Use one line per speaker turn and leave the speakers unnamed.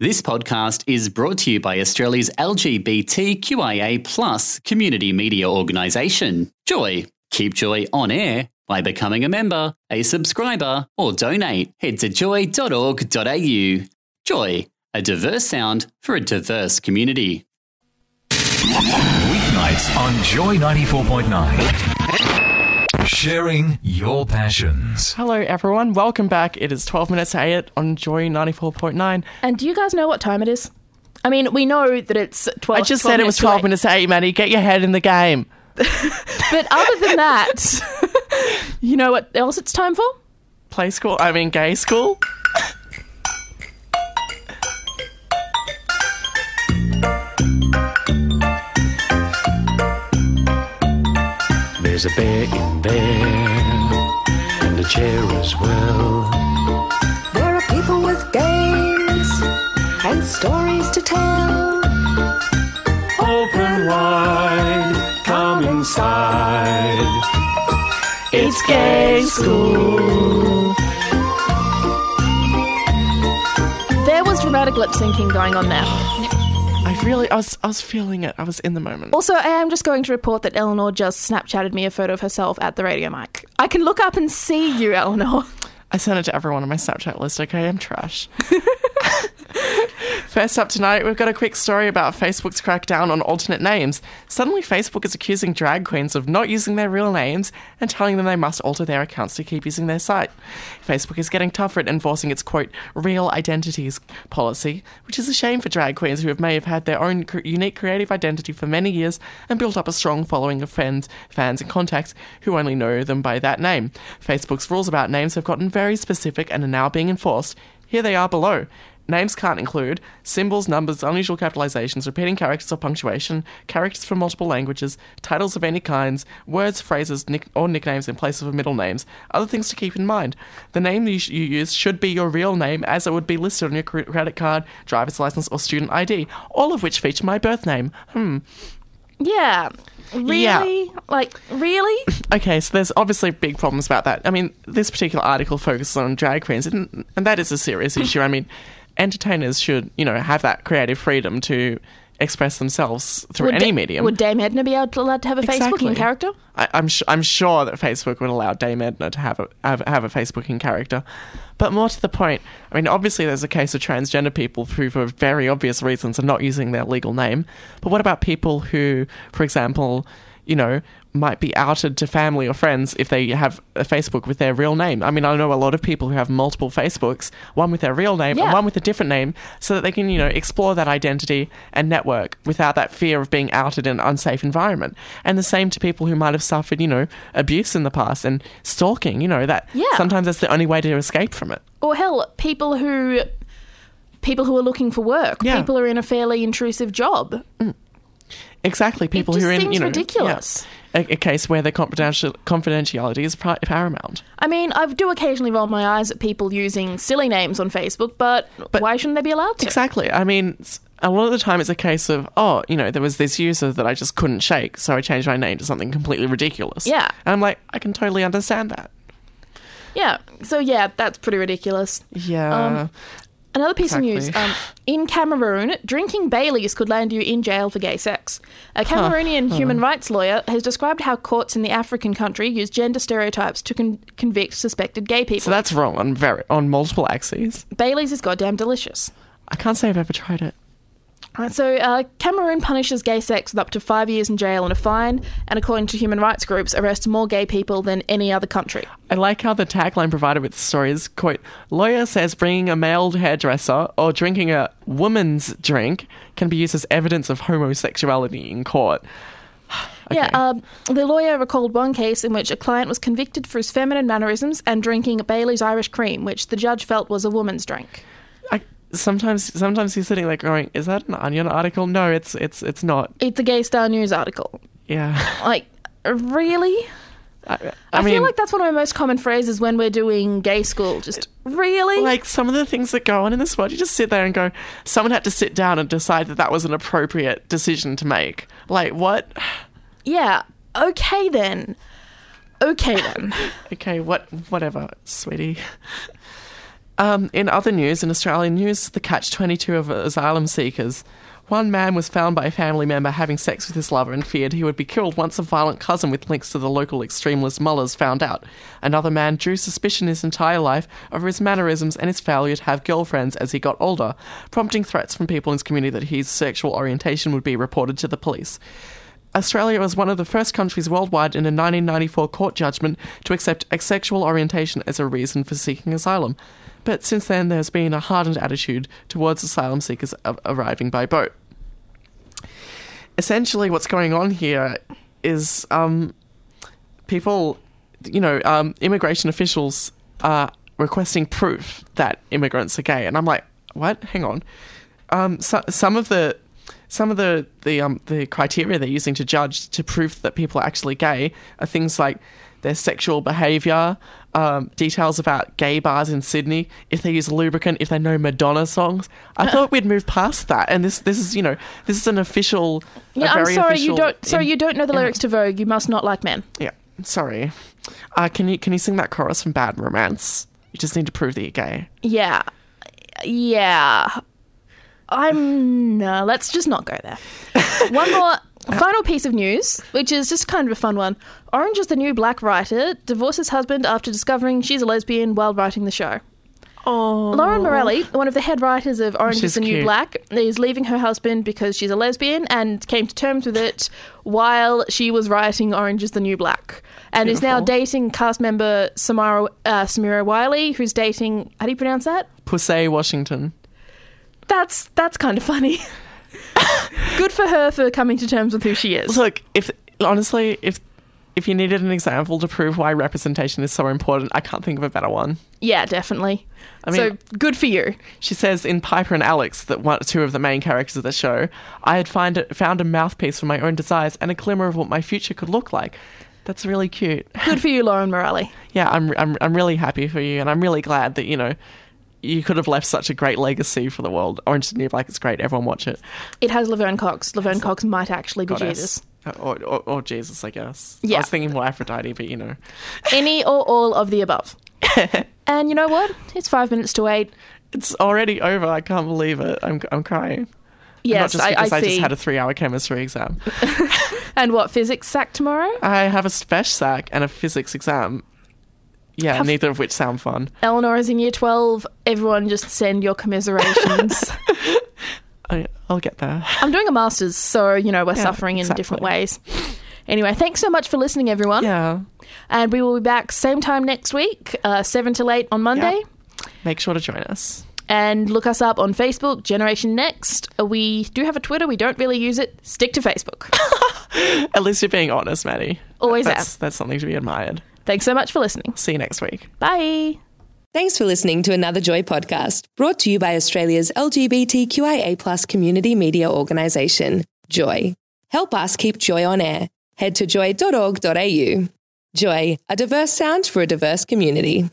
This podcast is brought to you by Australia's LGBTQIA plus community media organisation, Joy. Keep Joy on air by becoming a member, a subscriber, or donate. Head to joy.org.au. Joy, a diverse sound for a diverse community.
Weeknights on Joy 94.9. Sharing your passions.
Hello, everyone. Welcome back. It is 12 minutes to 8 on Joy 94.9.
And do you guys know what time it is? I mean, we know that it's 12
I just said it was 12 minutes to 8, Maddie. Get your head in the game.
But other than that, you know what else it's time for?
Play school, I mean, gay school.
There's a bear in there, and a chair as well.
There are people with games and stories to tell.
Open wide, come inside.
It's gay school.
There was dramatic lip syncing going on there.
Really, I was, I was feeling it. I was in the moment.
Also, I am just going to report that Eleanor just Snapchatted me a photo of herself at the radio mic. I can look up and see you, Eleanor.
I sent it to everyone on my Snapchat list, okay? I'm trash. First up tonight, we've got a quick story about Facebook's crackdown on alternate names. Suddenly, Facebook is accusing drag queens of not using their real names and telling them they must alter their accounts to keep using their site. Facebook is getting tougher at enforcing its quote, real identities policy, which is a shame for drag queens who may have had their own unique creative identity for many years and built up a strong following of friends, fans, and contacts who only know them by that name. Facebook's rules about names have gotten very specific and are now being enforced. Here they are below. Names can't include symbols, numbers, unusual capitalizations, repeating characters or punctuation, characters from multiple languages, titles of any kinds, words, phrases, nick- or nicknames in place of middle names. Other things to keep in mind. The name you, sh- you use should be your real name as it would be listed on your cre- credit card, driver's license, or student ID, all of which feature my birth name. Hmm.
Yeah. Really? Like, really?
Okay, so there's obviously big problems about that. I mean, this particular article focuses on drag queens, and, and that is a serious issue. I mean, entertainers should, you know, have that creative freedom to express themselves through
Would
any
Da-
medium.
Would Dame Edna be allowed to have a
Exactly.
Facebooking character?
I, I'm su- I'm sure that Facebook would allow Dame Edna to have a have, have a Facebooking character, but more to the point, I mean, obviously there's a case of transgender people who, for very obvious reasons, are not using their legal name. But what about people who, for example, you know, might be outed to family or friends if they have a Facebook with their real name? I mean, I know a lot of people who have multiple Facebooks, one with their real name
Yeah.
and one with a different name, so that they can, you know, explore that identity and network without that fear of being outed in an unsafe environment. And the same to people who might have suffered, you know, abuse in the past and stalking, you know, that
Yeah.
sometimes that's the only way to escape from it.
Or hell, people who people who are looking for work,
Yeah.
people are in a fairly intrusive job. Mm.
Exactly, people who are in, you know,
ridiculous.
yeah, a, a case where their confidential confidentiality is pri- paramount.
I mean, I do occasionally roll my eyes at people using silly names on Facebook, but,
But-
why shouldn't they be allowed to?
Exactly. I mean, a lot of the time it's a case of, oh, you know, there was this user that I just couldn't shake, so I changed my name to something completely ridiculous.
Yeah.
And I'm like, I can totally understand that.
Yeah. So yeah, that's pretty ridiculous.
Yeah.
Um, Another piece
Exactly.
of news. Um, in Cameroon, drinking Baileys could land you in jail for gay sex. A Cameroonian human rights lawyer has described how courts in the African country use gender stereotypes to con- convict suspected gay people.
so that's wrong on very on multiple axes.
Baileys is goddamn delicious.
I can't say I've ever tried it.
Right, so uh, Cameroon punishes gay sex with up to five years in jail and a fine, and according to human rights groups, arrests more gay people than any other country.
I like how the tagline provided with the story is quote lawyer says bringing a male hairdresser or drinking a woman's drink can be used as evidence of homosexuality in court.
Yeah,
Okay.
um, the lawyer recalled one case in which a client was convicted for his feminine mannerisms and drinking Bailey's Irish Cream, which the judge felt was a woman's drink.
I, sometimes sometimes he's sitting there going, "Is that an Onion article? No, it's it's it's not."
It's a Gay Star News article.
Yeah,
Like, really?
I,
I,
I mean,
feel like that's one of my most common phrases when we're doing gay school. Just, really?
like some of the things that go on in this world, you just sit there and go, "Someone had to sit down and decide that that was an appropriate decision to make." Like what?
yeah, okay then. Okay then.
Okay, what? Whatever, sweetie. Um, in other news, in Australian news, the catch 22 of asylum seekers. One man was found by a family member having sex with his lover and feared he would be killed once a violent cousin with links to the local extremist mullahs found out. Another man drew suspicion his entire life over his mannerisms and his failure to have girlfriends as he got older, prompting threats from people in his community that his sexual orientation would be reported to the police. Australia was one of the first countries worldwide in a 1994 court judgment to accept sexual orientation as a reason for seeking asylum. But since then, there's been a hardened attitude towards asylum seekers arriving by boat. Essentially, what's going on here is um, people, you know, um, immigration officials are requesting proof that immigrants are gay, and I'm like, what? Hang on. Um, so, some of the some of the the um, the criteria they're using to judge to prove that people are actually gay are things like their sexual behaviour, um, details about gay bars in Sydney, if they use lubricant, if they know Madonna songs. I thought we'd move past that, and this this is you know this is an official. a
Yeah, I'm sorry you don't. Sorry
in-
you don't know the lyrics to Vogue. You must not like men.
Yeah, sorry. Uh, can you can you sing that chorus from Bad Romance? You just need to prove that you're gay.
Yeah, yeah. I'm no. Let's just not go there. One more. Final piece of news, which is just kind of a fun one. Orange is the new black writer divorces husband after discovering she's a lesbian while writing the show.
Oh,
Lauren Morelli, one of the head writers of Orange
She's
is the New. Black, is leaving her husband because she's a lesbian and came to terms with it while she was writing Orange is the New Black. And is now dating cast member Samara, uh, Samira Wiley, who's dating, how do you pronounce that?
Poussey Washington.
That's, that's kind of funny. Good for her for coming to terms with who she is.
Look, if honestly, if if you needed an example to prove why representation is so important, I can't think of a better one.
Yeah, definitely.
I mean-
so good for you.
She says in Piper and Alex that one, two of the main characters of the show, I had find found a mouthpiece for my own desires and a glimmer of what my future could look like. That's really cute.
Good for you, Lauren Morelli.
Yeah, I'm I'm I'm really happy for you, and I'm really glad that you know you could have left such a great legacy for the world. Orange is the New Black is great. Everyone watch it.
It has Laverne Cox. Laverne Cox might actually be
Goddess.
Jesus.
Uh, or, or, or Jesus, I guess.
Yeah.
I was thinking more Aphrodite, but you know.
Any or all of the above. and you know what? It's five minutes to eight.
It's already over. I can't believe it. I'm, I'm crying.
Yes,
Not just
I,
because
I
I,
see.
just had a three hour chemistry exam.
and what physics SAC tomorrow?
I have a spec SAC and a physics exam. Yeah,
Have-
neither of which sound fun.
Eleanor is in year twelve. Everyone, just send your commiserations.
I, I'll get there.
I'm doing a masters, so you know we're
Yeah,
suffering in
exactly.
different ways. Anyway, thanks so much for listening, everyone.
Yeah.
And we will be back same time next week, uh, seven till eight on Monday.
Make sure to join us.
And look us up on Facebook, Generation Next. Uh, We do have a Twitter. We don't really use it. Stick to Facebook.
At least you're being honest, Maddie.
Always
That's, that's something to be admired.
Thanks so much for listening.
See you next week.
Bye.
Thanks for listening to another Joy podcast brought to you by Australia's LGBTQIA community media organisation, Joy. Help us keep Joy on air. Head to joy.org.au. Joy, a diverse sound for a diverse community.